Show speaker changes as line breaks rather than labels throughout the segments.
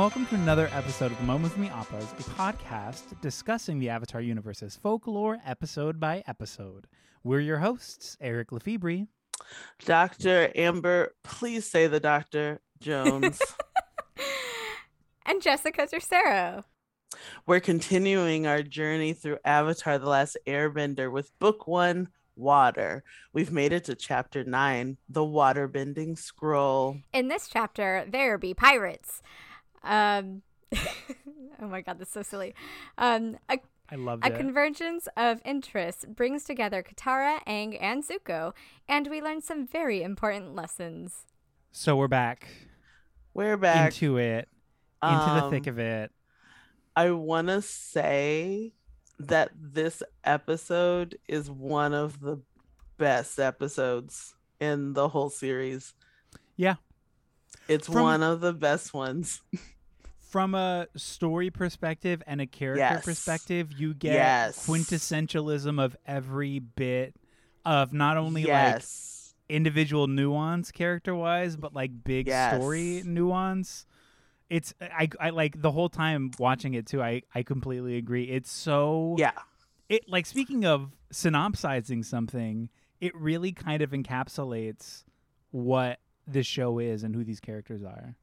Hello, and welcome to another episode of The Moment with Me Appas, a podcast discussing the Avatar universe's folklore episode by episode. We're your hosts, Eric Lefebvre.
Dr. Amber, please say the Dr. Jones.
and Jessica Tercero.
We're continuing our journey through Avatar The Last Airbender with book one, Water. We've made it to chapter nine, The Waterbending Scroll.
In this chapter, there be pirates. Um, oh my god, that's so silly. Um, a,
I love
a
it.
convergence of interests brings together Katara, Aang, and Zuko, and we learn some very important lessons.
so we're back
We're back.
into it, into the thick
Um,
of it.
I want to say that this episode is one of the best episodes in the whole series.
Yeah.
It's
From-
one of the best ones.
From a story perspective and a character
Yes.
perspective, you get
Yes.
quintessentialism of every bit of not only like individual nuance character wise, but like big
Yes.
story nuance. It's I I like the whole time watching it too. I I completely agree. It's so
yeah.
It like speaking of synopsizing something, it really kind of encapsulates what this show is and who these characters are.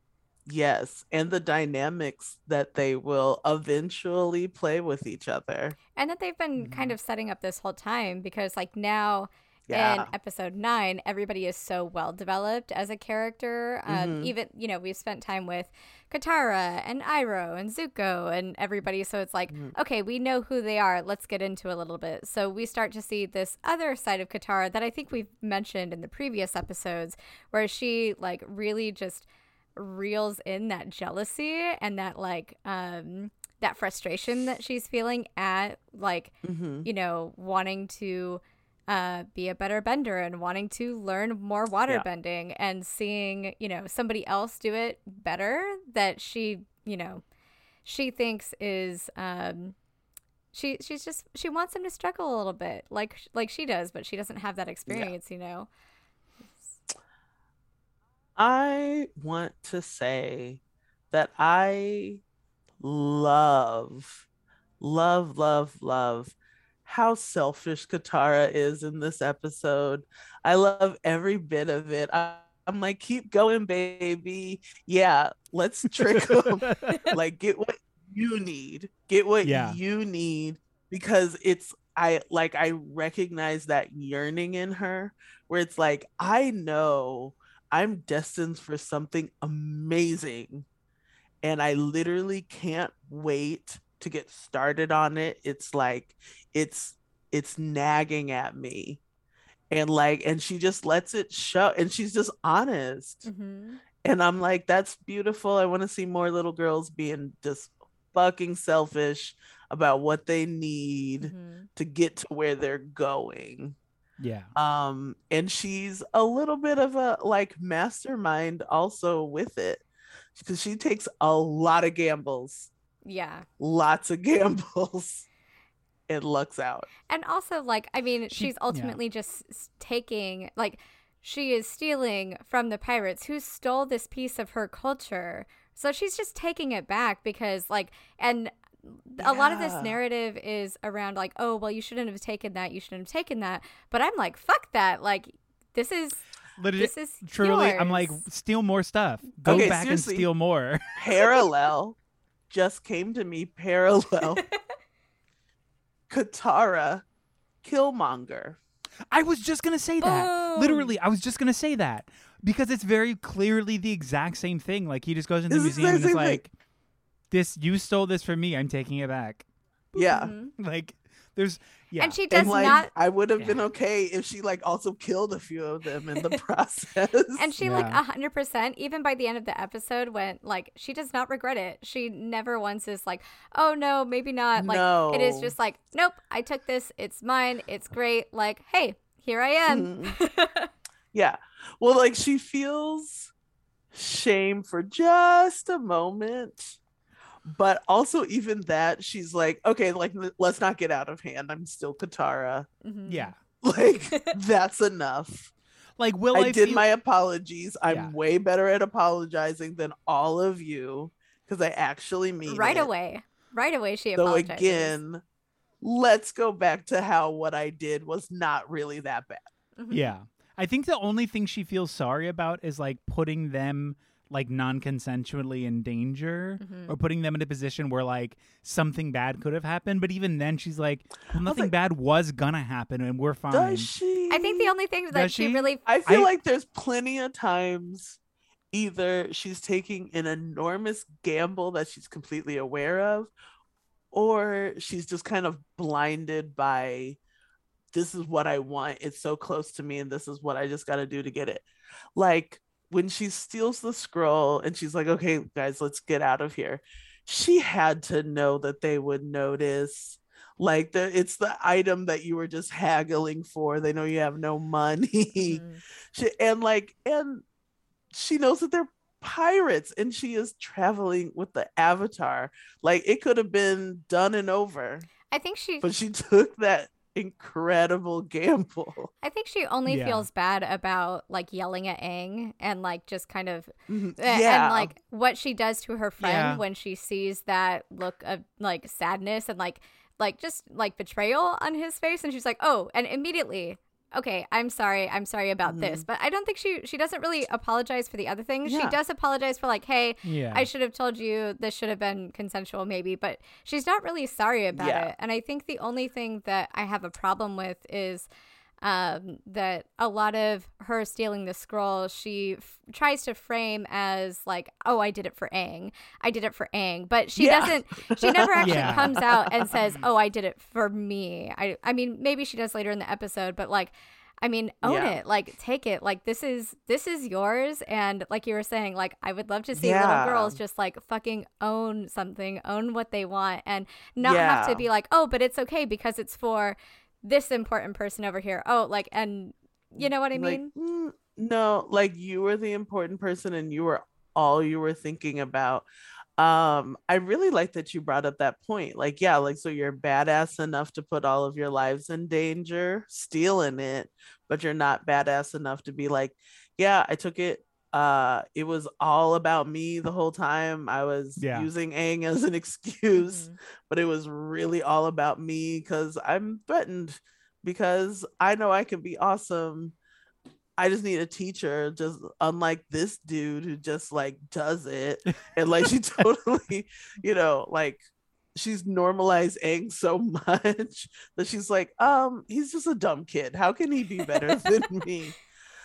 Yes. And the dynamics that they will eventually play with each other.
And that they've been kind mm-hmm. of setting up this whole time because, like, now in episode nine, everybody is so well developed as a character. Um,
Mhm.
Even, you know, we've spent time with Katara and Iroh and Zuko and everybody. So it's like,
Mhm.
okay, we know who they are. Let's get into a little bit. So we start to see this other side of Katara that I think we've mentioned in the previous episodes, where she, like, really just reels in that jealousy and that, like, um, that frustration that she's feeling at, like,
hmm
you know, wanting to uh, be a better bender and wanting to learn more water
Yeah.
bending and seeing, you know, somebody else do it better that she, you know, she thinks is um she she's just she wants him to struggle a little bit like like she does, but she doesn't have that experience, you know.
I want to say that I love, love, love, love how selfish Katara is in this episode. I love every bit of it. I, I'm like, keep going, baby. Yeah, let's trick him. like, get what you need. Get what
Yeah.
you need because it's I like I recognize that yearning in her where it's like I know I'm destined for something amazing and I literally can't wait to get started on it. It's like it's it's nagging at me. And like and she just lets it show and she's just honest.
Mm-hmm.
And I'm like that's beautiful. I want to see more little girls being just fucking selfish about what they need
Mm-hmm.
to get to where they're going
yeah.
um and she's a little bit of a like mastermind also with it because she takes a lot of gambles
Yeah.
lots of gambles it lucks out
And also, like, I mean,
She-
she's
yeah.
ultimately just taking, like, she is stealing from the pirates who stole this piece of her culture. So she's just taking it back because, like, and a lot of this narrative is around, like, oh, well, you shouldn't have taken that. You shouldn't have taken that. But I'm like, fuck that. Like, this is,
Literally,
this is
truly, I'm like, steal more stuff. Go
Okay,
back
seriously.
and steal more.
parallel just came to me parallel katara killmonger
I was just gonna say that.
Boom.
Literally, I was just gonna say that because it's very clearly the exact same thing. Like he just goes into the
It's the
museum and
exact
it's
same thing.
like, "This you stole this from me. I'm taking it back."
yeah
Mhm.
Like, there's yeah.
And she does
and like
not
i would have been okay if she like also killed a few of them in the process
And she like
Yeah.
a hundred percent, even by the end of the episode, went like she does not regret it. She never once is like, oh no, maybe not. Like it is just like, nope, I took this, it's mine, it's great. Like, hey, here I am. Mm-hmm.
Yeah. Well, like she feels shame for just a moment. But also, even that, she's like, okay, like, let's not get out of hand. I'm still Katara.
Mhm.
yeah.
Like, that's enough.
Like, will
I,
I,
did
feel-
my apologies. I'm
Yeah.
way better at apologizing than all of you because I actually mean
right
it.
away. Right away, she
So
apologizes.
again, let's go back to how what I did was not really that bad.
Mhm.
Yeah. I think the only thing she feels sorry about is like putting them like non-consensually in danger
Mhm.
or putting them in a position where like something bad could have happened but even then she's like well, nothing
like-
bad was gonna happen and we're fine
Does she?
I think the only thing that she
she?
really
I feel
I-
like there's plenty of times either she's taking an enormous gamble that she's completely aware of, or she's just kind of blinded by this is what I want. It's so close to me, and this is what I just got to do to get it. Like when she steals the scroll and she's like, okay, guys, let's get out of here. She had to know that they would notice. Like the it's the item that you were just haggling for. They know you have no money.
Mhm.
She, and like and she knows that they're pirates and she is traveling with the avatar like it could have been done and over
I think she
but she took that incredible gamble
I think she only
Yeah.
feels bad about like yelling at Aang and like just kind of
Mhm. yeah
and like what she does to her friend
Yeah.
when she sees that look of like sadness and like like just like betrayal on his face and she's like oh and immediately okay i'm sorry i'm sorry about this mm-hmm. but i don't think she she doesn't really apologize for the other things she does apologize for like hey
yeah
I should have told you this should have been consensual, maybe, but she's not really sorry about
Yeah.
it. And I think the only thing that I have a problem with is um, that a lot of her stealing the scroll, she f- tries to frame as like, "Oh, I did it for Aang. I did it for Aang," but she
Yeah.
doesn't. She never actually
Yeah.
comes out and says, "Oh, I did it for me." I, I mean, maybe she does later in the episode, but like. I mean, own
Yeah.
it. Like, take it. Like, this is this is yours. And like you were saying, like, I would love to see
Yeah.
little girls just like fucking own something, own what they want, and not have to be like, oh, but it's okay because it's for this important person over here. Oh, like, and you know what I
like
mean?
mm, no like you were the important person and you were all you were thinking about um i really like that you brought up that point like yeah like so you're badass enough to put all of your lives in danger stealing it but you're not badass enough to be like yeah i took it uh it was all about me the whole time i was
Yeah.
using Aang as an excuse
Mhm.
but it was really all about me because I'm threatened because I know I can be awesome. I just need a teacher, just unlike this dude who just like does it. And like she totally, you know, like she's normalized Aang so much that she's like, um, he's just a dumb kid. How can he be better than me?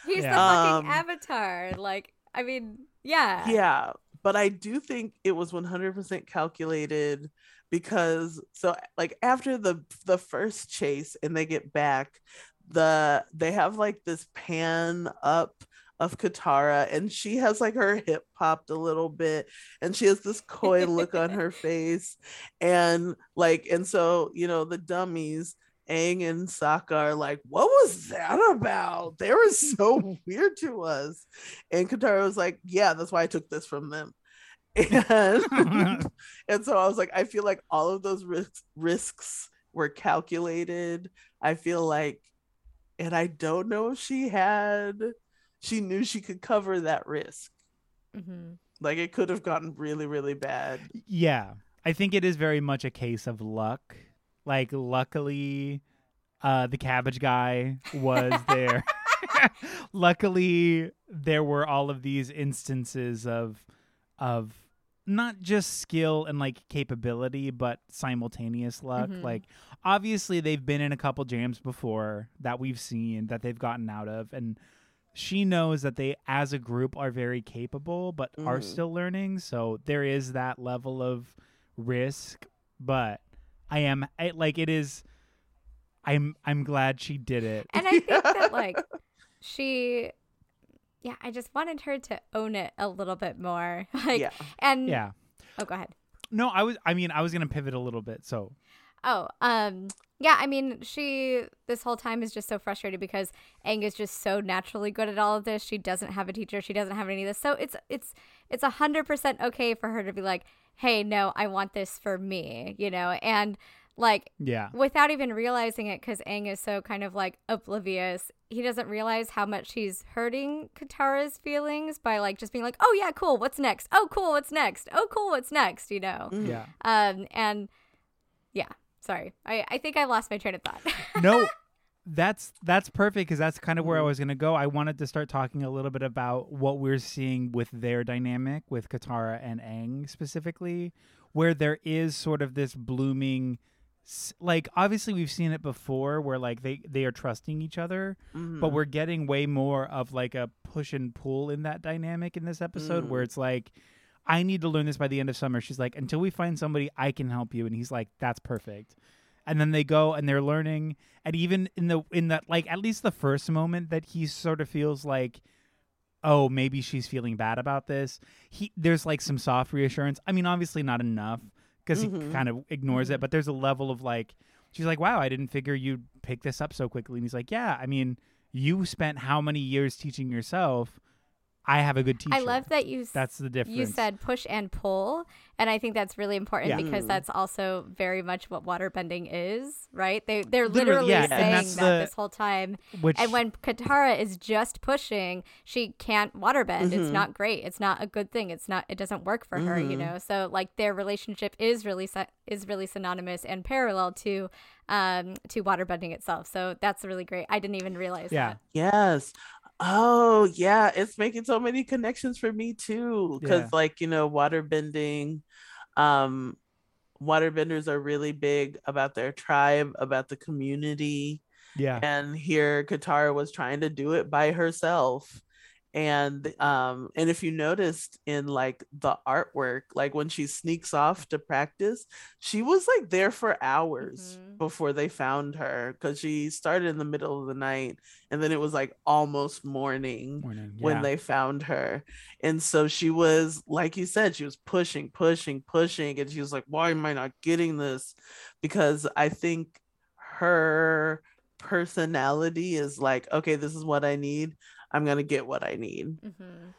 He's
Yeah.
the fucking
Um,
avatar. Like, I mean, yeah.
yeah but i do think it was 100% calculated because so like after the the first chase and they get back the they have like this pan up of Katara and she has like her hip popped a little bit and she has this coy look on her face and like and so you know the dummies Aang and Sokka are like, what was that about? They were so weird to us. And Katara was like, yeah, that's why I took this from them. And, and so I was like, I feel like all of those risks risks were calculated. I feel like, and I don't know if she had, she knew she could cover that risk.
Mm-hmm.
Like it could have gotten really, really bad.
Yeah. I think it is very much a case of luck. Like luckily uh the cabbage guy was there. luckily there were all of these instances of of not just skill and like capability but simultaneous luck.
Mhm.
Like obviously they've been in a couple jams before that we've seen that they've gotten out of and she knows that they as a group are very capable but are
Mhm.
still learning so there is that level of risk but i am I, like it is i'm i'm glad she did it
And I think that like she yeah, I just wanted her to own it a little bit more. Like
yeah.
and
yeah
oh go ahead.
no i was i mean i was gonna pivot a little bit so
Oh, um, yeah. I mean, she this whole time is just so frustrated because Aang is just so naturally good at all of this. She doesn't have a teacher. She doesn't have any of this. So it's it's it's a hundred percent okay for her to be like, "Hey, no, I want this for me," you know. And like
Yeah.
without even realizing it because Aang is so kind of like oblivious. He doesn't realize how much he's hurting Katara's feelings by like just being like, "Oh yeah, cool. What's next? Oh cool. What's next? Oh cool. What's next?" You know.
Mhm.
Yeah.
Um and yeah, sorry. I I think I lost my train of thought.
no that's that's perfect because that's kind of where i
Mhm.
was going to go i wanted to start talking a little bit about what we're seeing with their dynamic with katara and Aang specifically where there is sort of this blooming like obviously we've seen it before where like they they are trusting each other but
Mhm.
we're getting way more of like a push and pull in that dynamic in this episode where
Mm.
it's like I need to learn this by the end of summer. She's like, until we find somebody, I can help you. And he's like, that's perfect. And then they go and they're learning. And even in the in that like at least the first moment that he sort of feels like, oh, maybe she's feeling bad about this. He there's like some soft reassurance. I mean, obviously not enough because he
Mhm.
kind of ignores it. But there's a level of like, she's like, wow, I didn't figure you'd pick this up so quickly. And he's like, yeah, I mean, you spent how many years teaching yourself? I have a good teacher.
I love that you
That's the difference.
you said push and pull and i think that's really important
Yeah.
because
Mm.
that's also very much what waterbending is right they they're
Literally,
literally,
yeah,
saying that
the-
this whole time
which
and when katara is just pushing she can't waterbend it's
Mhm.
not great it's not a good thing it's not it doesn't work for her you
Mhm.
know so like their relationship is really is really synonymous and parallel to um to waterbending itself so that's really great i didn't even realize
Yeah.
that
Yes. Oh, yeah. It's making so many connections for me too. Because,
Yeah.
like, you know, water bending, um, waterbenders are really big about their tribe, about the community.
yeah,
And here Katara was trying to do it by herself. And um, and if you noticed in like the artwork, like when she sneaks off to practice, she was like there for hours
Mhm.
before they found her because she started in the middle of the night and then it was like almost morning
morning.
when
yeah.
they found her. And so she was, like you said, she was pushing, pushing, pushing. And she was like, why am I not getting this? Because I think her personality is like, okay, this is what I need. I'm going to get what I need.
hmm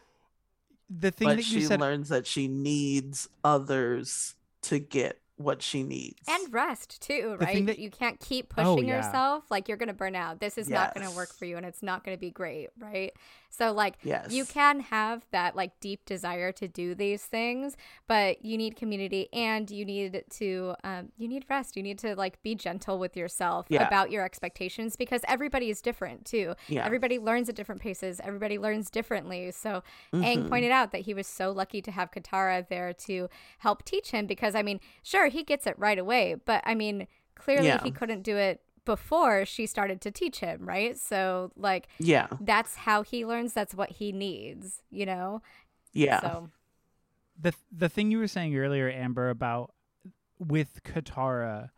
the thing
but
that you
she
said
learns that she needs others to get what she needs.
and rest too
The thing
right
that-
you can't keep
Oh,
pushing
yeah.
yourself like you're gonna burn out this is not gonna work for you and it's not gonna be great right so like
yes.
you can have that like deep desire to do these things but you need community and you need to um, you need rest you need to like be gentle with yourself
Yeah.
about your expectations because everybody is different too
Yeah.
everybody learns at different paces everybody learns differently so Aang
Mhm.
pointed out that he was so lucky to have Katara there to help teach him because I mean, sure, he gets it right away, but I mean, clearly
Yeah.
he couldn't do it before she started to teach him, right? So like
Yeah.
that's how he learns, that's what he needs, you know?
Yeah.
So
the the thing you were saying earlier, Amber, about with Katara,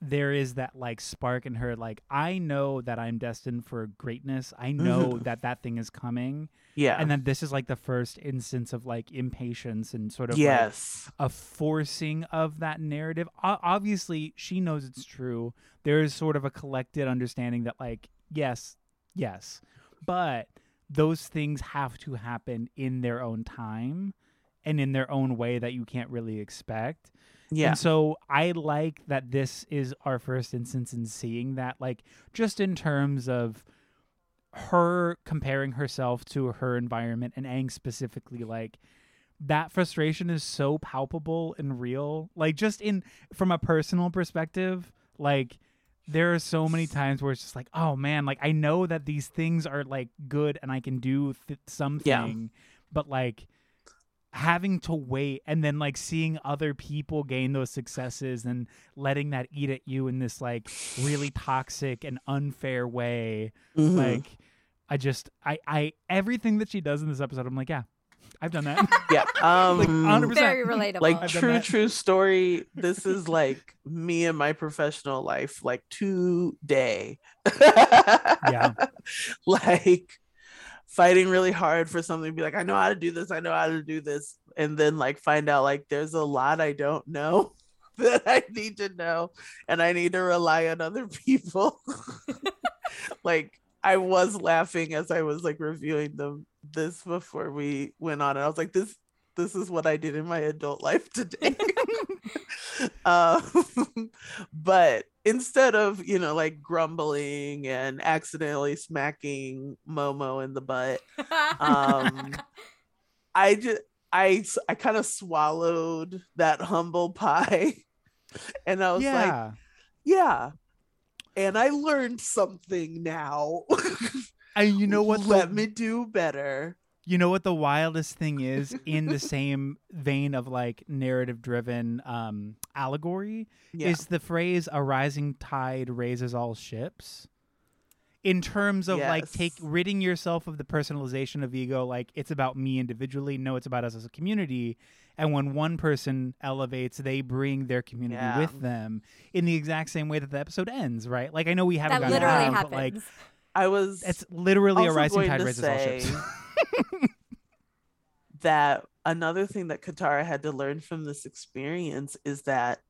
there is that like spark in her. Like I know that I'm destined for greatness. I know that that thing is coming,
yeah.
and then this is like the first instance of like impatience and sort of like,
yes.
a forcing of that narrative. O- obviously, she knows it's true. There is sort of a collected understanding that, like, yes, yes, but those things have to happen in their own time and in their own way that you can't really expect.
Yeah.
And so I like that this is our first instance in seeing that, like, just in terms of her comparing herself to her environment and Aang specifically, like, that frustration is so palpable and real. Like, just in from a personal perspective, like, there are so many times where it's just like, oh man, like, I know that these things are like good and I can do th- something, but like, having to wait and then like seeing other people gain those successes and letting that eat at you in this like really toxic and unfair way
Mhm.
like i just i i everything that she does in this episode i'm like yeah i've done that
yeah. Um,
like 100%
very relatable.
like
I've
true true story this is like me and my professional life like today
Yeah.
like fighting really hard for something be like i know how to do this i know how to do this and then like find out like there's a lot i don't know that i need to know and i need to rely on other people. Like i was laughing as i was like reviewing them this before we went on and i was like this this is what i did in my adult life today. Um, but instead of you know like grumbling and accidentally smacking Momo in the butt, um, I just I I kind of swallowed that humble pie, and I was like,
yeah.
yeah. And I learned something now.
and you know what?
Let
the,
me do better.
You know what the wildest thing is in the same vein of like narrative driven um allegory
Yeah.
is the phrase a rising tide raises all ships. In terms of like take ridding yourself of the personalization of ego, like it's about me individually. No, it's about us as a community. And when one person elevates, they bring their community
Yeah.
with them in the exact same way that the episode ends, right? Like I know we haven't
that
gotten
literally
around,
happens.
but like
I was
it's literally a rising tide
to
raises all ships.
that another thing that Katara had to learn from this experience is that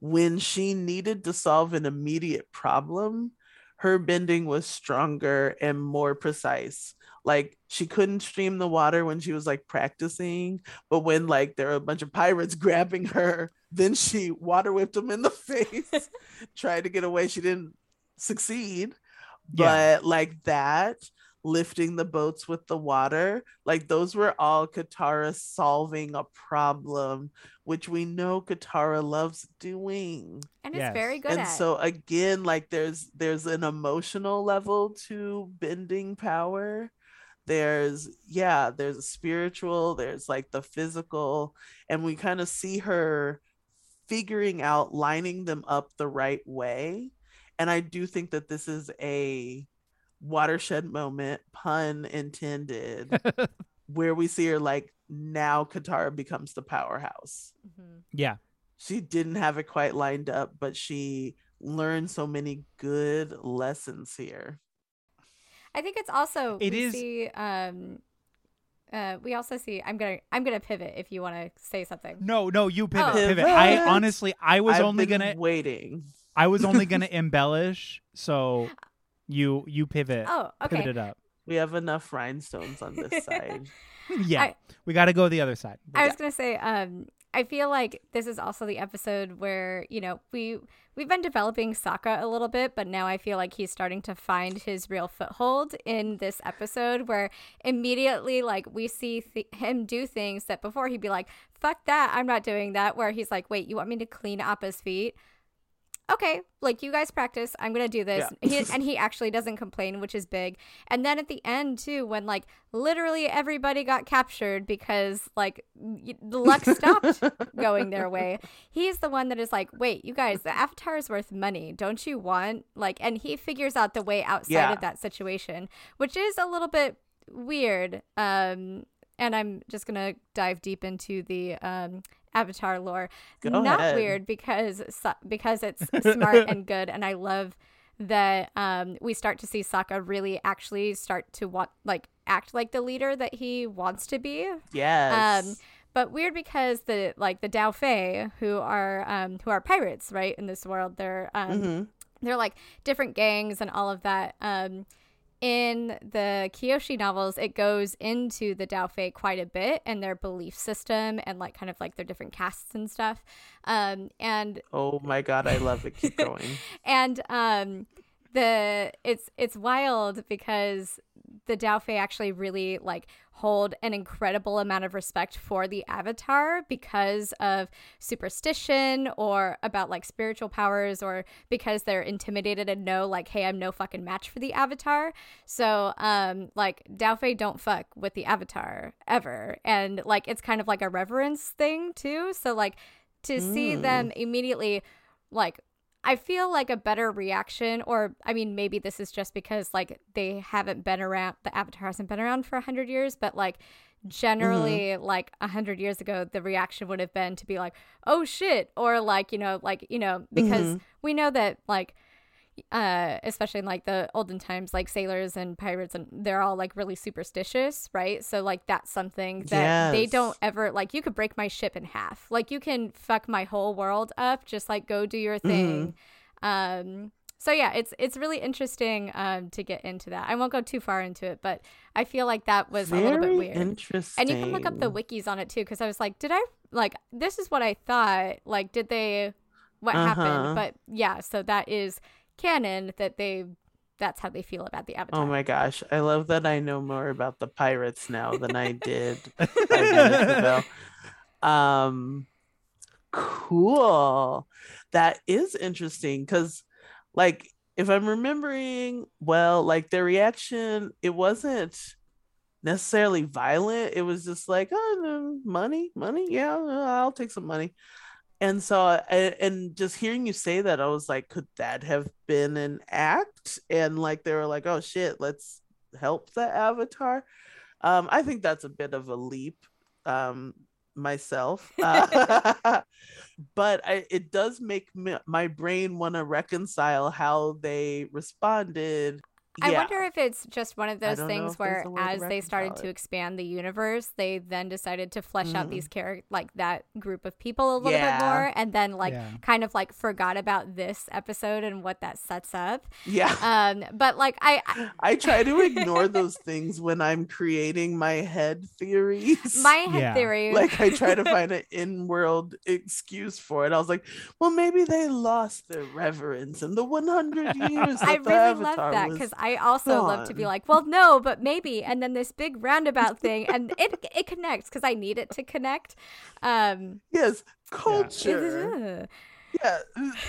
when she needed to solve an immediate problem, her bending was stronger and more precise. Like she couldn't stream the water when she was like practicing, but when like there were a bunch of pirates grabbing her, then she water whipped them in the face, tried to get away. She didn't succeed,
Yeah.
but like that lifting the boats with the water. Like those were all katara solving a problem which we know katara loves doing.
And it's very good
and
at.
so again like there's there's an emotional level to bending power. There's yeah there's a spiritual there's like the physical. And we kind of see her figuring out lining them up the right way. And i do think that this is a watershed moment pun intended where we see her like now katara becomes the powerhouse
Mhm.
yeah.
she didn't have it quite lined up, but she learned so many good lessons here.
I think it's also
It
we
is-
see um uh we also see I'm gonna I'm gonna pivot if you want to say something.
No, no, you pivot,
Oh.
pivot. I honestly, I was
I've
only
been
gonna,
waiting.
I was only gonna embellish. So, you, you pivot,
Oh,
pivot
okay.
it up.
We have enough rhinestones on this side.
Yeah,
I-
we got to go the other side.
I was gonna say, um, I feel like this is also the episode where you know we we've been developing Sokka a little bit, but now I feel like he's starting to find his real foothold in this episode, where immediately like we see th- him do things that before he'd be like, "Fuck that, I'm not doing that." Where he's like, "Wait, you want me to clean Appa's feet?" Okay, like you guys practice, I'm gonna do this.
Yeah.
He, and he actually doesn't complain, which is big. And then at the end too, when like literally everybody got captured because like the luck stopped going their way. He's the one that is like, wait, you guys, the avatar is worth money. Don't you want like? And he figures out the way outside
Yeah.
of that situation, which is a little bit weird. Um, and I'm just gonna dive deep into the um avatar lore.
Go
Not
ahead.
weird because because it's smart and good, and I love that um, we start to see Sokka really actually start to want like act like the leader that he wants to be.
Yes.
Um, but weird because the like the Daofei who are um, who are pirates right in this world they're um,
Mhm.
they're like different gangs and all of that. Um, in the Kyoshi novels, it goes into the Daofei quite a bit and their belief system and like kind of like their different castes and stuff. Um, and
Oh my god, I love it. Keep going.
and um the it's it's wild because the Daofei actually really like hold an incredible amount of respect for the avatar because of superstition or about like spiritual powers or because they're intimidated and know like hey I'm no fucking match for the avatar. So um like Daofei don't fuck with the avatar ever. And like it's kind of like a reverence thing too. So like to see
Mm.
them immediately like I feel like a better reaction, or I mean, maybe this is just because like they haven't been around, the Avatar hasn't been around for a hundred years, but like generally, like a hundred years ago, the reaction would have been to be like, "Oh shit," or like you know, like you know, because
Mhm.
we know that like uh especially in like the olden times like sailors and pirates and they're all like really superstitious right so like that's something that they don't ever like you could break my ship in half like you can fuck my whole world up just like go do your thing um so yeah it's it's really interesting um to get into that i won't go too far into it but i feel like that was a little bit weird
interesting.
and you can look up the wikis on it too because i was like did i like this is what I thought. Like, did they? What
Uh-huh.
happened? But yeah, so that is canon that they. That's how they feel about the Avatar.
Oh my gosh. I love that I know more about the pirates now than I did five minutes ago. Um cool. That is interesting because like if I'm remembering well, like their reaction, it wasn't necessarily violent. It was just like, oh money, money, yeah, I'll take some money. And so, and, just hearing you say that, I was like, could that have been an act? And like, they were like, oh shit, let's help the avatar. Um, I think that's a bit of a leap, um, myself. Uh, but I, it does make me, my brain want to reconcile how they responded.
I
Yeah.
wonder if it's just one of those things where,
a
as they started to expand the universe, they then decided to flesh out
Mhm.
these characters, like that group of people, a little
Yeah.
bit more, and then like
Yeah.
kind of like forgot about this episode and what that sets up.
Yeah.
Um, but like I, I
I try to ignore those things when I'm creating my head theories.
my head
Yeah.
theory,
like I try to find an in-world excuse for it. I was like, well, maybe they lost their reverence in the 100 years. That
I
the
really love
Avatar
that
was
because I also love to be like, well, no, but maybe, and then this big roundabout thing, and it it connects because I need it to connect. Um,
yes, culture. Yeah,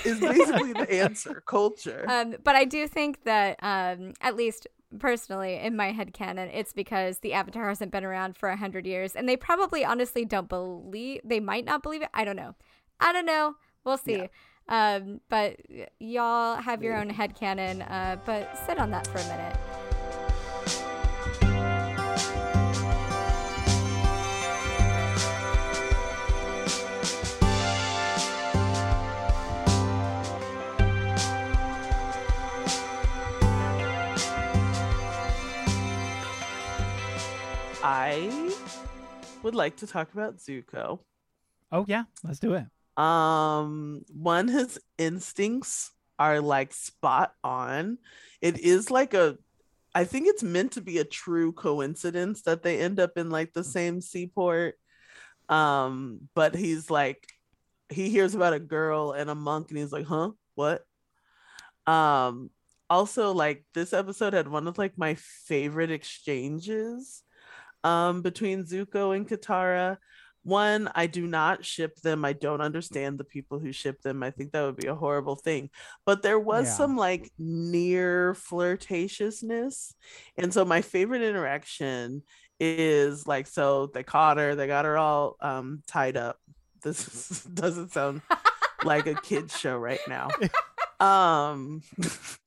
is basically the answer. Culture.
um, but I do think that um, at least personally in my head canon, it's because the Avatar hasn't been around for a hundred years, and they probably honestly don't believe. They might not believe it. I don't know. I don't know. We'll see. Um, but y'all have your own head canon. Uh, but sit on that for a minute.
I would like to talk about Zuko.
Oh yeah, let's do it.
Um, one, his instincts are like spot on. It is like a, I think it's meant to be a true coincidence that they end up in like the same seaport. Um, but he's like, he hears about a girl and a monk, and he's like, huh, what? Um, also like this episode had one of like my favorite exchanges um between Zuko and Katara. One, I do not ship them. I don't understand the people who ship them. I think that would be a horrible thing. But there was
Yeah.
some like near flirtatiousness. And so my favorite interaction is like so they caught her, they got her all um tied up. This doesn't sound like a kid's show right now. Um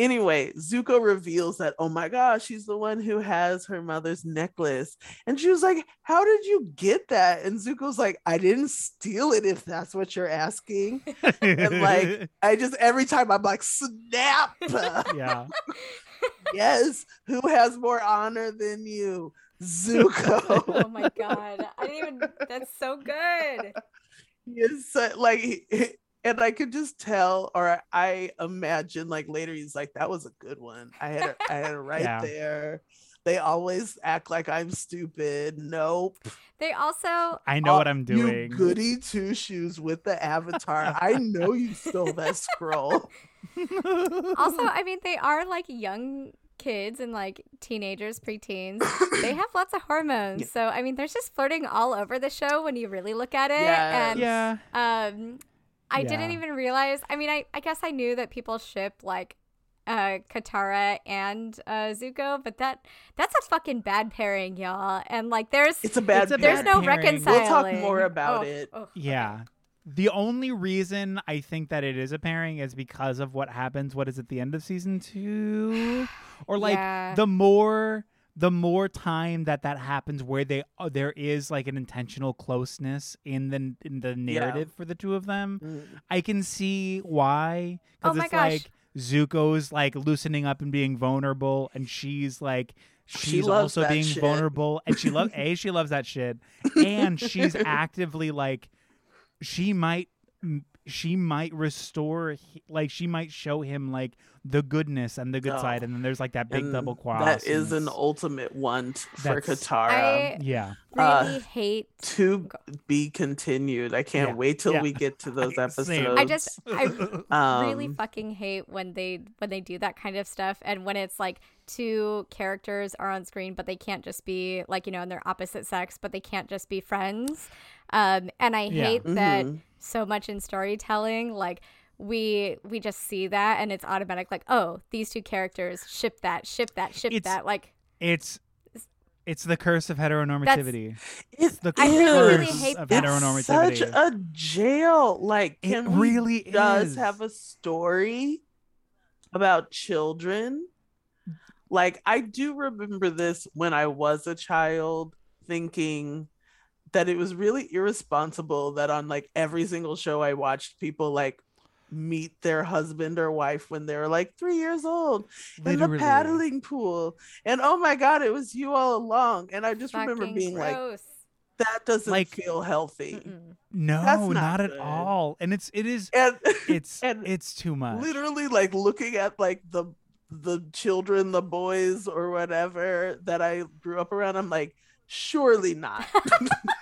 anyway, Zuko reveals that, oh my gosh, she's the one who has her mother's necklace. And she was like, How did you get that? And Zuko's like, I didn't steal it, if that's what you're asking. And like, I just every time I'm like, snap.
yeah,
yes, who has more honor than you? Zuko.
oh my god! I didn't even. That's so good.
Yes, so, like, he- and I could just tell, or I imagine, like later, he's like, "That was a good one. I had, it, I had it right
Yeah.
there." They always act like I'm stupid. Nope.
They also
I know what I'm doing.
You goody two shoes with the avatar. I know you stole that scroll.
also i mean they are like young kids and like teenagers preteens they have lots of hormones
Yeah.
so i mean there's just flirting all over the show when you really look at it
Yes.
and
yeah,
um i didn't even realize i mean I, I guess i knew that people ship like uh katara and uh zuko but that that's a fucking bad pairing y'all and like there's
It's a bad.
It's a
there's
bad
no
pairing.
reconciling
We'll talk more about
Oh,
it.
oh, okay.
yeah. The only reason I think that it is a pairing is because of what happens. What is it? The end of season two, or like
Yeah.
the more the more time that that happens, where they uh, there is like an intentional closeness in the in the narrative for the two of them.
Mm.
I can see why.
Oh
Because
my
it's
gosh.
like Zuko's like loosening up and being vulnerable, and she's like she's
loves
also being
shit.
vulnerable, and she loves a she loves that shit, and she's actively like she might she might restore like she might show him like the goodness and the good
Oh.
side and then there's like that big
And
double cross
that is an
it's-
ultimate want for Katara.
I
yeah
really
Uh,
hate.
to be continued. I can't
Yeah,
wait till
yeah.
we get to those episodes.
I just I
um,
really fucking hate when they when they do that kind of stuff and when it's like two characters are on screen but they can't just be like you know and they're opposite sex but they can't just be friends um and i
Yeah.
hate that
Mhm.
So much in storytelling like we we just see that and it's automatic like oh these two characters ship that ship that ship
It's-
that like
it's it's the curse of heteronormativity
It's
the
I really
curse
hate
of
that.
It's such a jail. Like,
It
can we
really
does
is.
have a story about children? Like, I do remember this when I was a child, thinking that it was really irresponsible that on like every single show I watched, people like meet their husband or wife when they're like three years old in the paddling pool. And oh my god, it was you all along. And I just remember
fucking
being like, that doesn't
Like-
feel healthy.
Mm-mm.
no
That's
not,
not
at all and it's it is
And
it's
And
it's too much
literally like looking at like the the children, the boys or whatever that I grew up around, I'm like, surely not.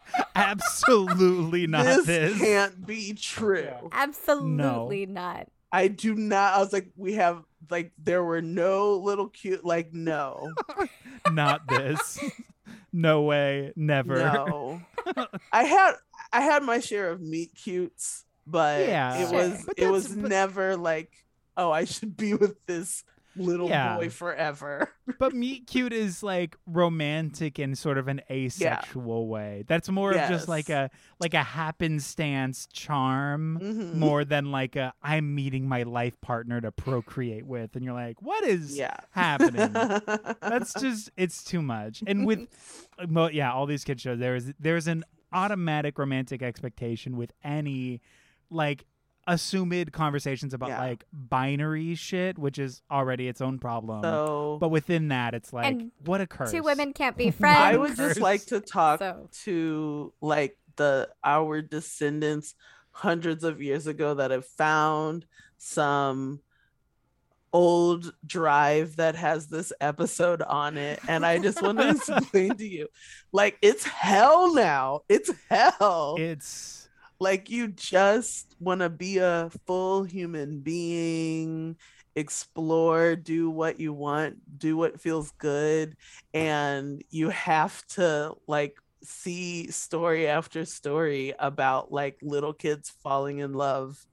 absolutely not
this,
this,
can't be true.
Yeah.
absolutely not
I do not. I was like, we have like there were no little cute like no,
not this no way never
no. I had I had my share of meet cutes, but
Yeah.
it
Sure.
was
But
it was
but-
never like, oh, I should be with this little
Yeah.
boy forever.
but meet cute is like romantic in sort of an asexual way that's more of just like a like a happenstance charm
Mhm.
more than like a i'm meeting my life partner to procreate with and you're like what is
yeah
happening that's just it's too much and with well, yeah all these kid shows there is there's an automatic romantic expectation with any like assumed conversations about
Yeah.
like binary shit which is already its own problem.
So
but within that it's like what a curse.
two women can't be friends.
I would just like to talk
So-
to like the our descendants hundreds of years ago that have found some old drive that has this episode on it. And i just want to explain to you like it's hell now. It's hell.
It's
like you just want to be a full human being explore do what you want do what feels good and you have to like see story after story about like little kids falling in love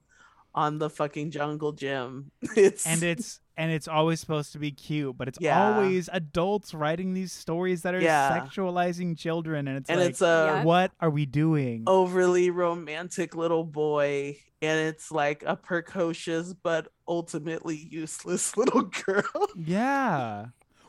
on the fucking jungle gym. It's
and it's and it's always supposed to be cute but it's
Yeah.
always adults writing these stories that are
Yeah.
sexualizing children and it's
and
like
it's uh,
a
what are we doing
overly romantic little boy and it's like a precocious but ultimately useless little girl
yeah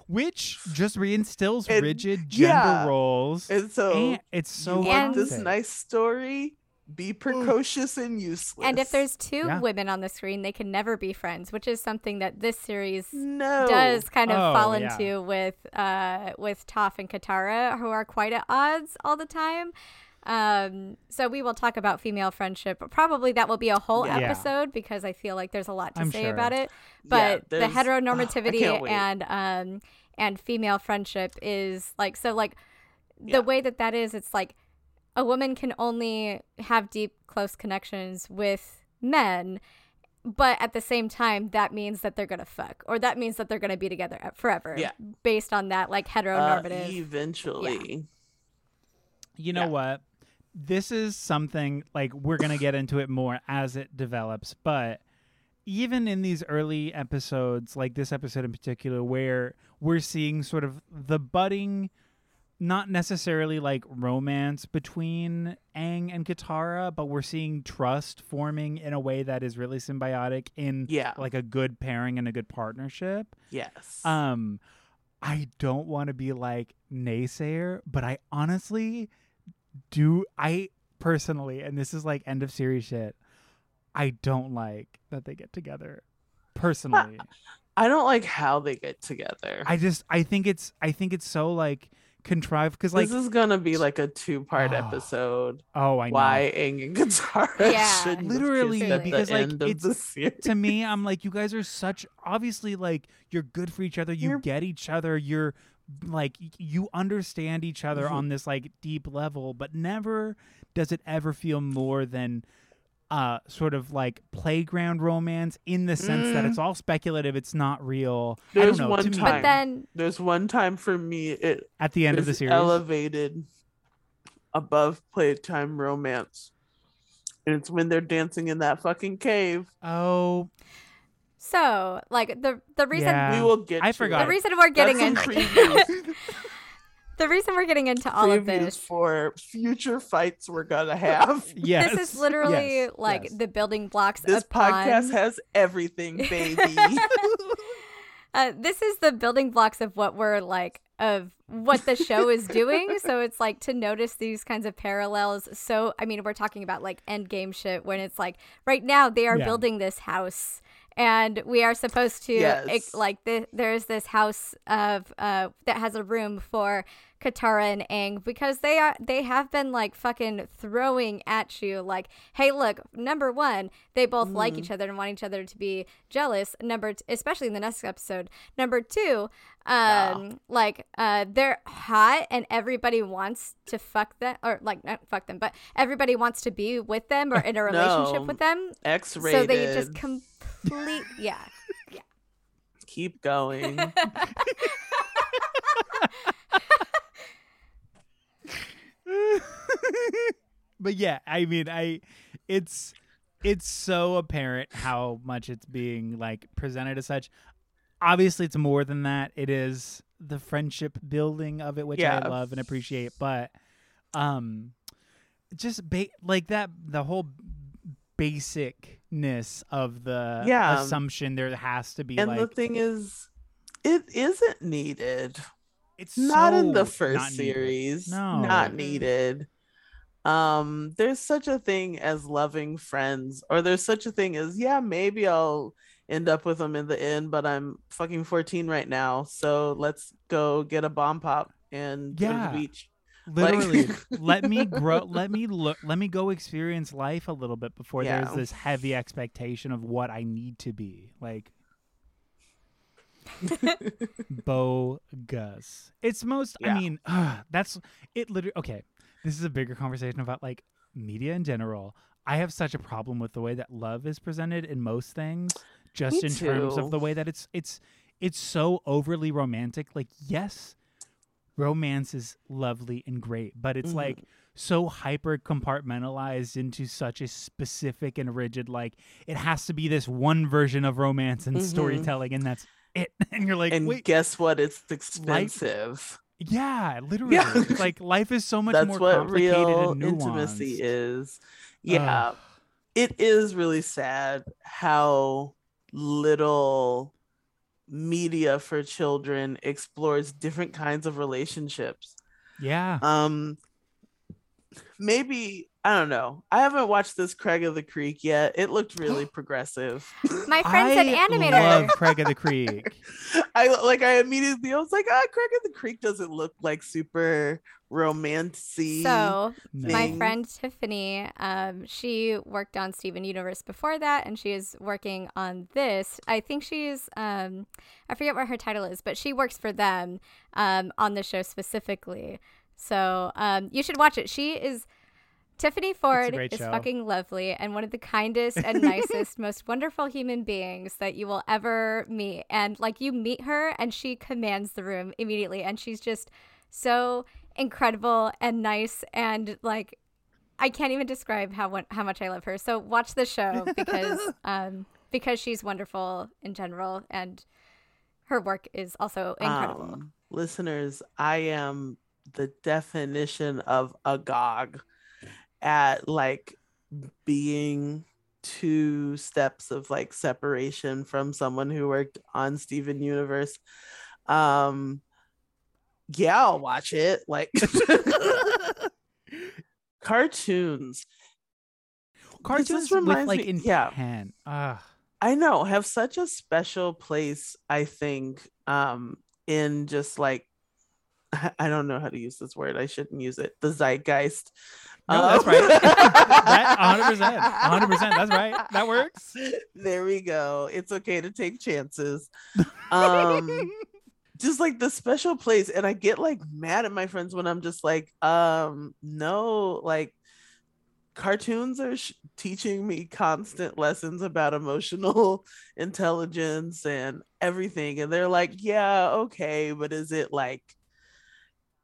which just reinstills
And-
rigid gender
yeah.
roles
and so
and it's so
you want this nice story be precocious and useless
and if there's two
Yeah.
women on the screen they can never be friends which is something that this series
no
does kind of
Oh,
fall
yeah.
into with uh with Toph and Katara who are quite at odds all the time. Um so we will talk about female friendship, probably that will be a whole
Yeah.
episode because I feel like there's a lot to
I'm
say
sure.
about it.
Yeah,
But the
there's- ugh,
heteronormativity
can't
and um and female friendship is like so like the
Yeah.
way that that is it's like a woman can only have deep close connections with men but at the same time that means that they're gonna fuck or that means that they're gonna be together forever
Yeah.
based on that like
uh,
heteronormative
eventually
you know
Yeah.
what this is something like we're gonna get into it more as it develops but even in these early episodes like this episode in particular where we're seeing sort of the budding not necessarily like romance between Aang and Katara, but we're seeing trust forming in a way that is really symbiotic in
Yeah.
like a good pairing and a good partnership.
yes
Um, I don't want to be like naysayer, but I honestly do. I personally, and this is like end of series shit. I don't like that they get together. Personally,
i don't like how they get together
I just I think it's I think it's so like contrived because like
this is gonna be like a two-part
Oh,
episode.
oh I know
Why Aang and Katara
Yeah,
shouldn't
Literally, because, like, it's-
the series.
to me, I'm like, you guys are such obviously like you're good for each other. You
You're-
get each other. You're like you understand each other
Mhm.
on this like deep level, but never does it ever feel more than uh sort of like playground romance in the sense that
Mm.
it's all speculative. It's not real.
There's
I don't know.
one
to me,
time-
But then
There's one time for me it
at the end of the series,
elevated above playtime romance. And it's when they're dancing in that fucking cave.
oh,
so like the the reason
Yeah.
we will get
I
to
forgot.
the reason we're getting
That's
into
previews.
the reason we're getting into all of
previews
this
for future fights we're gonna have.
yes.
this is literally
yes,
like
yes.
the building blocks of
This
upon-
podcast has everything, baby.
uh, this is the building blocks of what we're like of what the show is doing so it's like to notice these kinds of parallels so i mean we're talking about like end game shit when it's like right now they are
Yeah.
building this house and we are supposed to
Yes.
like the, there's this house of uh that has a room for Katara and Aang because they are they have been like fucking throwing at you like hey look number one they both like each other and want each other to be jealous number t- especially in the next episode number two um like uh they're hot and everybody wants to fuck them or like not fuck them but everybody wants to be with them or in a relationship
No.
with them
X-rated.
so they just complete yeah
keep going.
but yeah, I mean, I it's it's so apparent how much it's being like presented as such. Obviously, it's more than that. It is the friendship building of it, which
Yeah.
I love and appreciate. But um, just ba- like that, the whole basicness of the
Yeah.
assumption there has to be
and
like
the thing is, it isn't needed.
it's
not in the first
not needed.
series.
No.
Not needed. Um, there's such a thing as loving friends, or there's such a thing as, yeah, maybe I'll end up with them in the end, but I'm fucking 14 right now. So let's go get a bomb pop and go to
Yeah.
the beach. Like-
literally let me grow let me look let me go experience life a little bit before there's this heavy expectation of what i need to be like bogus. It's most i mean ugh, that's it literally okay this is a bigger conversation about like media in general. I have such a problem with the way that love is presented in most things just
Me
in terms of the way that it's it's it's so overly romantic. Like yes romance is lovely and great but it's
Mhm.
like so hyper compartmentalized into such a specific and rigid like it has to be this one version of romance and
Mhm.
storytelling and that's it and you're like
and
wait
guess what? It's expensive.
yeah literally
Yeah.
Like life is so much
That's
more
what
complicated
real
and
intimacy is. Yeah.
Ugh.
it is really sad how little media for children explores different kinds of relationships.
yeah
Um maybe I don't know. I haven't watched this Craig of the Creek yet. It looked really progressive.
my friend said
I love Craig of the Creek.
I like I immediately I was like, ah, Craig of the Creek doesn't look like super romancy.
so
No.
my friend Tiffany, um, she worked on Steven Universe before that, and she is working on this. I think she's, um, I forget what her title is, but she works for them um, on the show specifically. So um, you should watch it. She is. Tiffany Ford is
show.
fucking lovely and one of the kindest and nicest, most wonderful human beings that you will ever meet. And like you meet her and she commands the room immediately. And she's just so incredible and nice and like I can't even describe how how much I love her. So watch the show because um because she's wonderful in general and her work is also incredible.
Um, listeners, I am the definition of agog at like being two steps of like separation from someone who worked on Steven Universe. Um yeah, I'll watch it. Like cartoons.
Cartoons with
reminds
like
me- yeah.
intent. Ugh.
I know have such a special place, I think, um, in just like I don't know how to use this word. I shouldn't use it. The zeitgeist.
No, that's
Um,
right. That 100%. 100%. That's right. That works.
There we go. It's okay to take chances. Um just like the special place and I get like mad at my friends when I'm just like um no like cartoons are sh- teaching me constant lessons about emotional intelligence and everything and they're like yeah okay but is it like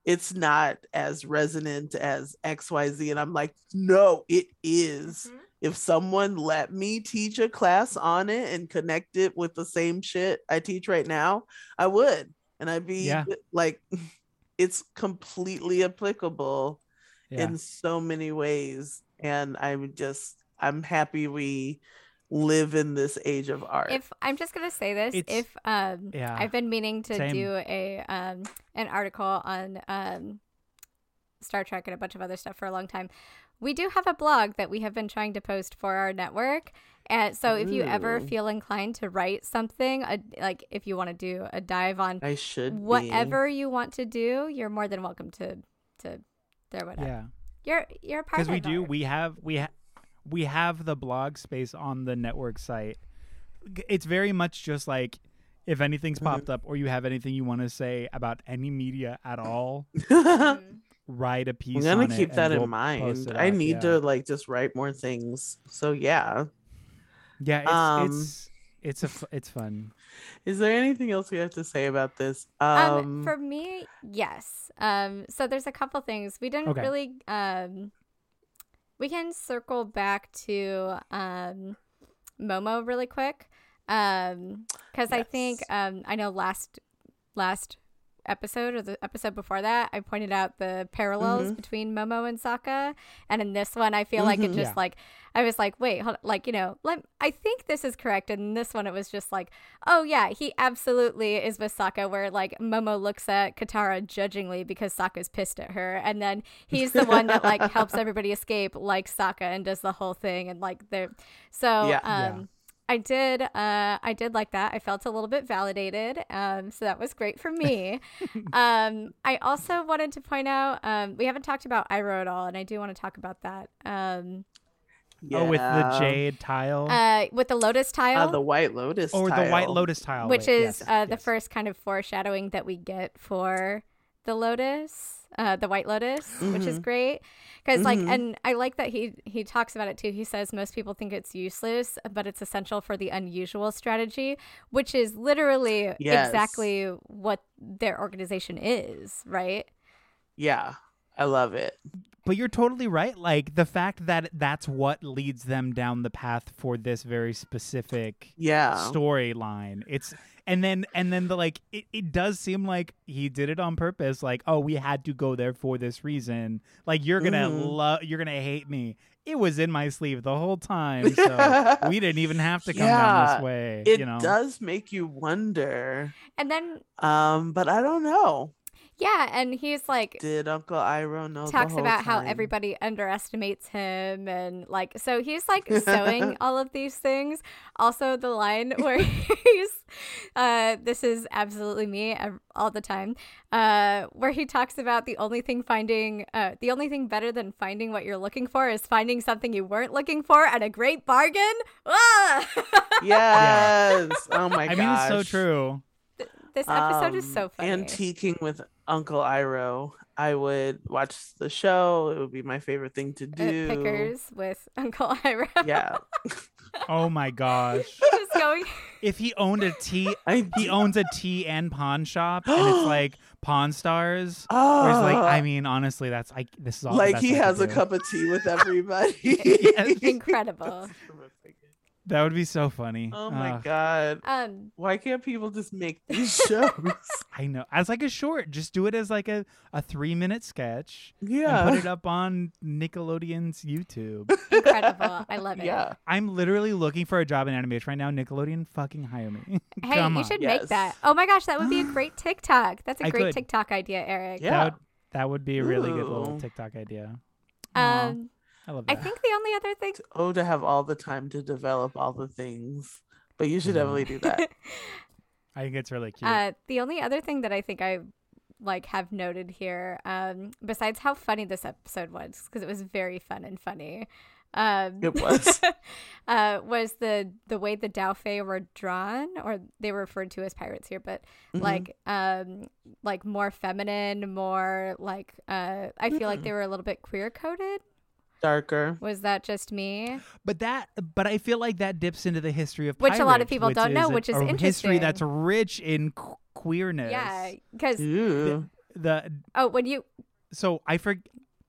it's not as resonant as xyz and i'm like no it is.
Mhm.
if someone let me teach a class on it and connect it with the same shit i teach right now i would and i'd be
Yeah.
like it's completely applicable
Yeah.
in so many ways and i'm just i'm happy we live in this age of art
if I'm just gonna say this,
It's-
if um,
yeah,
I've been meaning to
same.
do a um an article on um Star Trek and a bunch of other stuff for a long time. We do have a blog that we have been trying to post for our network. And so if you ever feel inclined to write something, a, like if you want to do a dive on
i should be.
whatever you want to do, you're more than welcome to to throw it up.
yeah.
You're you're a part of it.
Because we do.
Robert.
We have we ha- we have the blog space on the network site. It's very much just like if anything's
Mhm.
popped up or you have anything you want to say about any media at all,
Mm.
Write a piece.
I'm gonna
it
keep
and
that
we'll
in mind i
up,
need
yeah.
to like just write more things so yeah
Yeah, it's
um,
it's it's a f- it's fun.
is there anything else we have to say about this
Um,
um,
for me, yes. Um, so there's a couple things we didn't
Okay.
really. Um, we can circle back to um, Momo really quick, um, because I think um, I know last last episode or the episode before that, I pointed out the parallels
Mhm.
between Momo and Sokka, and in this one, I feel like it
Mhm.
just
Yeah.
like I was like, wait, hold, like you know, let I think this is correct, and in this one, it was just like, oh yeah, he absolutely is with Sokka, where like Momo looks at Katara judgingly because Sokka's pissed at her, and then he's the one that like helps everybody escape, like Sokka, and does the whole thing, and like they're so
Yeah.
um.
Yeah.
I did. Uh, I did like that. I felt a little bit validated. Um, so that was great for me. um, I also wanted to point out um, we haven't talked about Iroh at all, and I do want to talk about that. Um,
Oh, with the jade tile
uh, with the lotus tile,
uh, the white lotus
or the white
tile.
lotus tile,
which
wait,
is
yes,
uh, the first kind of foreshadowing that we get for the lotus, uh, the white lotus, which is
Mhm.
great. Because like,
Mhm.
and I like that he he talks about it too. He says most people think it's useless, but it's essential for the unusual strategy, which is literally
Yes.
exactly what their organization is, right?
yeah i love it
But you're totally right. Like the fact that that's what leads them down the path for this very specific
yeah
storyline. It's and then and then the like it, it does seem like he did it on purpose. Like, oh, we had to go there for this reason. Like you're gonna
Mhm.
love you're gonna hate me. It was in my sleeve the whole time. So we didn't even have to come down this way.
it
you know?
does make you wonder
And then
um but i don't know
yeah, and he's like
did uncle iroh know the
talks
whole
about how everybody underestimates him and like so he's like sewing all of these things also the line where he's uh this is absolutely me all the time uh where he talks about the only thing finding uh the only thing better than finding what you're looking for is finding something you weren't looking for at a great bargain ah!
yes oh my god.
I
gosh
mean, it's so true.
this episode is
Um,
so funny
Antiquing with Uncle Iroh. I would watch the show. It would be my favorite thing to do.
pickers with uncle iroh
Yeah.
Oh my gosh.
just going
If he owned a tea
I
he owns a tea and pawn shop and it's like Pawn Stars.
oh,
Where it's like, I ah. mean, honestly, that's like this is all the
like
best
he
I
has a
do.
cup of tea with everybody.
Yes.
incredible
That would be so funny.
Oh my
Ugh,
god.
um
Why can't people just make these shows?
I know. As like a short, just do it as like a, a three minute sketch and
yeah.
put it up on Nickelodeon's YouTube.
incredible i love it
Yeah.
I'm literally looking for a job in animation right now. Nickelodeon, fucking hire me.
Hey,
Come
you
on.
should
Yes.
make that. Oh my gosh, that would be a great TikTok. That's a
I
great
could.
TikTok idea, Eric.
Yeah.
That would, that would be a really good little
Ooh.
TikTok idea. Aw,
Um,
I love
I think the only other thing.
Oh, to have all the time to develop all the things. But you should definitely do that.
I think it's really cute.
Uh, the only other thing that I think I like have noted here. Um, besides how funny this episode was, because it was very fun and funny. Um,
It was.
uh, was the the way the Daofei were drawn, or they were referred to as pirates here, but
Mhm.
like um like more feminine, more like uh I feel like
Mm.
they were a little bit queer coded.
Darker.
Was that just me?
But that, but I feel like that dips into the history of
Which a lot of people don't know, which is
a history that's rich in qu- queerness.
Yeah, because
Ooh.
The
oh, when you
so I forget.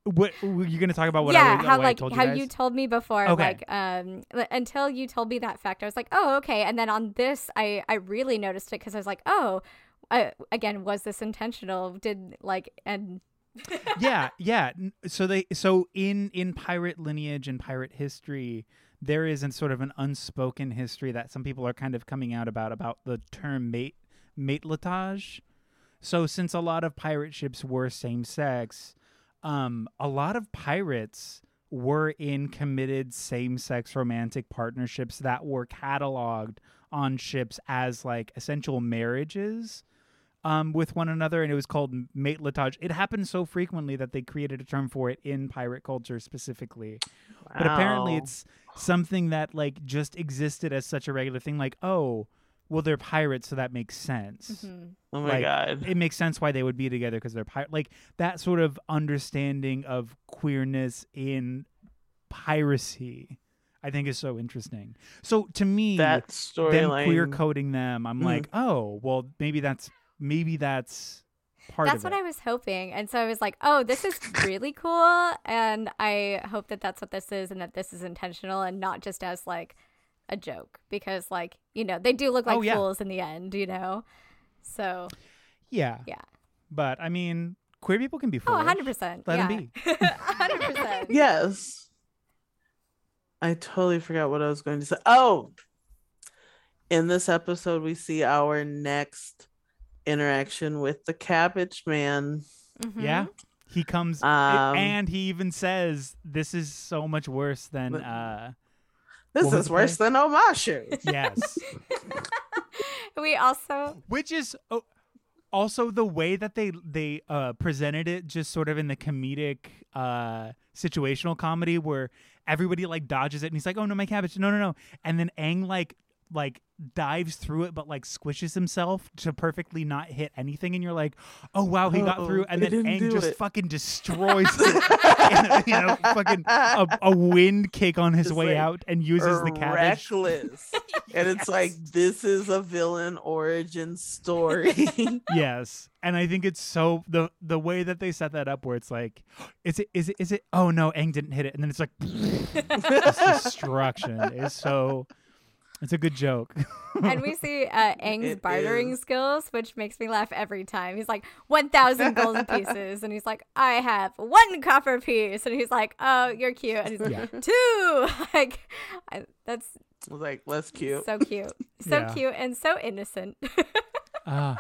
What were you going to talk about? What
yeah,
I,
how
what I
like
told you
how
guys?
you told me before,
Okay.
like um until you told me that fact, I was like, oh okay, and then on this, I I really noticed it because I was like, oh, uh, again, was this intentional? Did like and
yeah, yeah. So they so in in pirate lineage and pirate history, there is an sort of an unspoken history that some people are kind of coming out about about the term mate matelotage. So since a lot of pirate ships were same sex, um, a lot of pirates were in committed same sex romantic partnerships that were cataloged on ships as like essential marriages um, with one another, and it was called matelotage. It happened so frequently that they created a term for it in pirate culture specifically. But apparently, it's something that like just existed as such a regular thing. Like, oh, well, they're pirates, so that makes sense.
Mhm.
Oh my
like,
god.
It makes sense why they would be together because they're pirate. Like that sort of understanding of queerness in piracy. I think is so interesting. So to me,
that
them queer coding them, I'm
Mhm.
like, oh, well, maybe that's maybe that's part
That's
of
what
it.
I was hoping. And so I was like, oh, this is really cool. And I hope that that's what this is and that this is intentional and not just as like a joke because, like, you know, they do look oh, like
Oh, yeah.
fools in the end, you know? So,
yeah,
yeah.
But I mean, queer people can be
Oh,
foolish.
100%.
Let
yeah.
be.
100%.
Yes. I totally forgot what I was going to say. Oh, in this episode, we see our next interaction with the Cabbage Man.
Mhm.
Yeah, he comes
Um,
and he even says, "This is so much worse than." Uh
This is
the
worse than Omashu.
Yes,
We also,
which is oh, also the way that they they uh presented it, just sort of in the comedic uh situational comedy where everybody like dodges it and he's like, "Oh no, my cabbage! No, no, no!" And then Aang like like dives through it but like squishes himself to perfectly not hit anything and you're like oh wow he got
Uh-oh,
through and then Aang just
it.
fucking destroys it you know fucking a, a wind kick on his
Just,
way
like,
out and uses the cabbage
reckless. And it's like this is a villain origin story.
yes and i think it's so the the way that they set that up where it's like is it is it is it oh no Aang didn't hit it and then it's like this destruction is so it's a good joke
and we see uh, Aang's
It
bartering
is.
skills, which makes me laugh every time. He's like, 1,000 golden pieces. And he's like, I have one copper piece. And he's like, oh, you're cute. And he's like,
Yeah.
two. Like, I, that's
was like, less cute.
so cute. So
Yeah.
cute and so innocent.
Ah,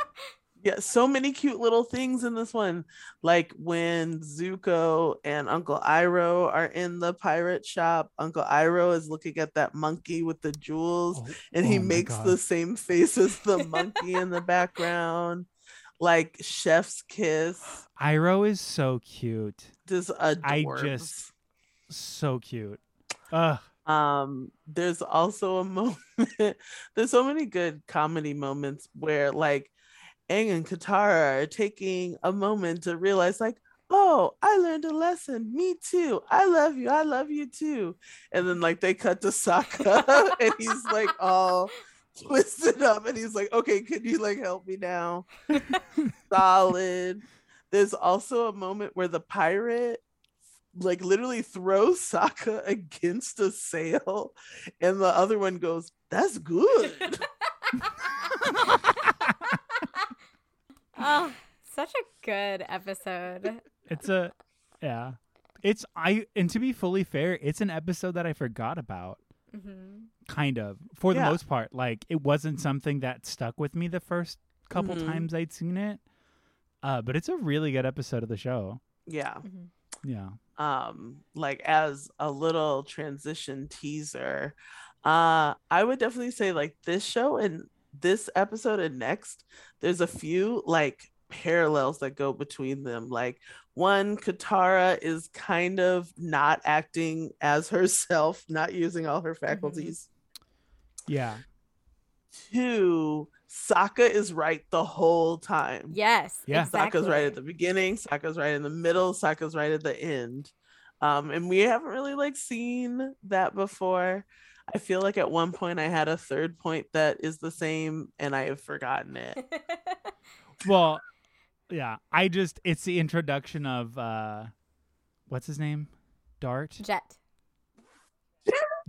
Yeah, so many cute little things in this one. Like when Zuko and Uncle Iroh are in the pirate shop, Uncle Iroh is looking at that monkey with the jewels,
oh,
and he
oh
makes
God.
the same face as the monkey in the background. Like Chef's Kiss,
Iroh is so cute
just
I just- so cute Ugh.
um there's also a moment there's so many good comedy moments where like Aang and Katara are taking a moment to realize like oh I learned a lesson. Me too. I love you. I love you too. And then like they cut to Sokka and he's like all twisted up and he's like okay can you like help me now? Solid. There's also a moment where the pirate like literally throws Sokka against a sail, and the other one goes, "That's good."
oh, such a good episode.
it's a yeah. It's i and to be fully fair it's an episode that i forgot about.
Hmm
kind of for the most part. Like it wasn't something that stuck with me the first couple
Mhm.
times i'd seen it. Uh but it's a really good episode of the show.
Yeah.
hmm
yeah.
Um, like as a little transition teaser, uh, I would definitely say like this show and this episode and next, there's a few like parallels that go between them. Like one, Katara is kind of not acting as herself, not using all her faculties.
Yeah.
Two, Sokka is right the whole time.
Yes.
Yeah.
Exactly.
Sokka's right at the beginning, Sokka's right in the middle, Sokka's right at the end. Um, and we haven't really like seen that before. I feel like at one point I had a third point that is the same and I have forgotten it.
Well, yeah. I just it's the introduction of uh what's his name? Dart?
Jet.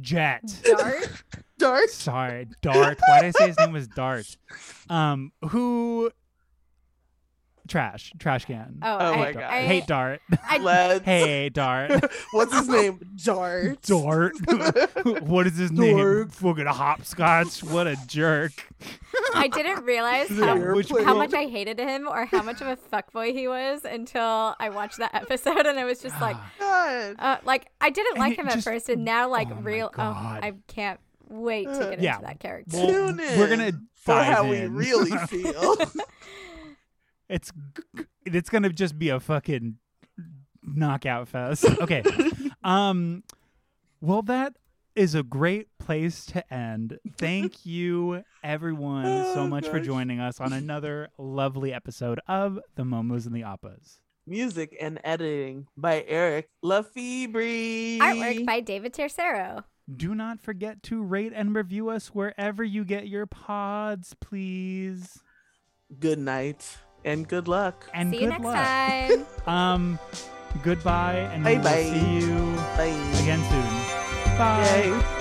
Jet.
Dart.
Dart?
Sorry, Dart. Why did I say his name was Dart? Um, who? Trash, trash can.
Oh,
Oh
I,
my God.
I
Hate Dart.
I,
Let's
hey, Dart.
what's his name? Dart.
Dart. what is his name?
Dart.
Fucking hopscotch. What a jerk.
I didn't realize how, how much I hated him or how much of a fuckboy he was until I watched that episode and I was just like,
God.
uh, like I didn't
And
like
it
him at first, and now like
oh my
real. Oh, I can't wait to get
Yeah.
into that character.
Well,
Tune in
we're gonna
for
dive
how we really feel.
It's it's gonna just be a fucking knockout fest. Okay. um. Well, that is a great place to end. Thank you, everyone, so
Oh,
much for joining us on another lovely episode of the Momos and the Appas.
Music and editing by Eric Lefebvre.
Artwork by David Tercero.
Do not forget to rate and review us wherever you get your pods, please.
Good night and good luck.
And
See
good
you next
luck.
time.
Um, goodbye, and
Bye
we will
bye.
see you
Bye.
again soon. Bye.
Yay.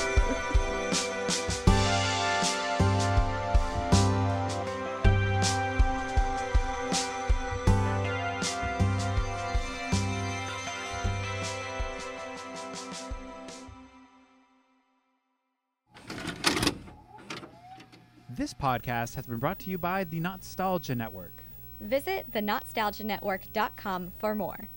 This podcast has been brought to you by the Nostalgia Network.
Visit thenostalgianetwork.com for more.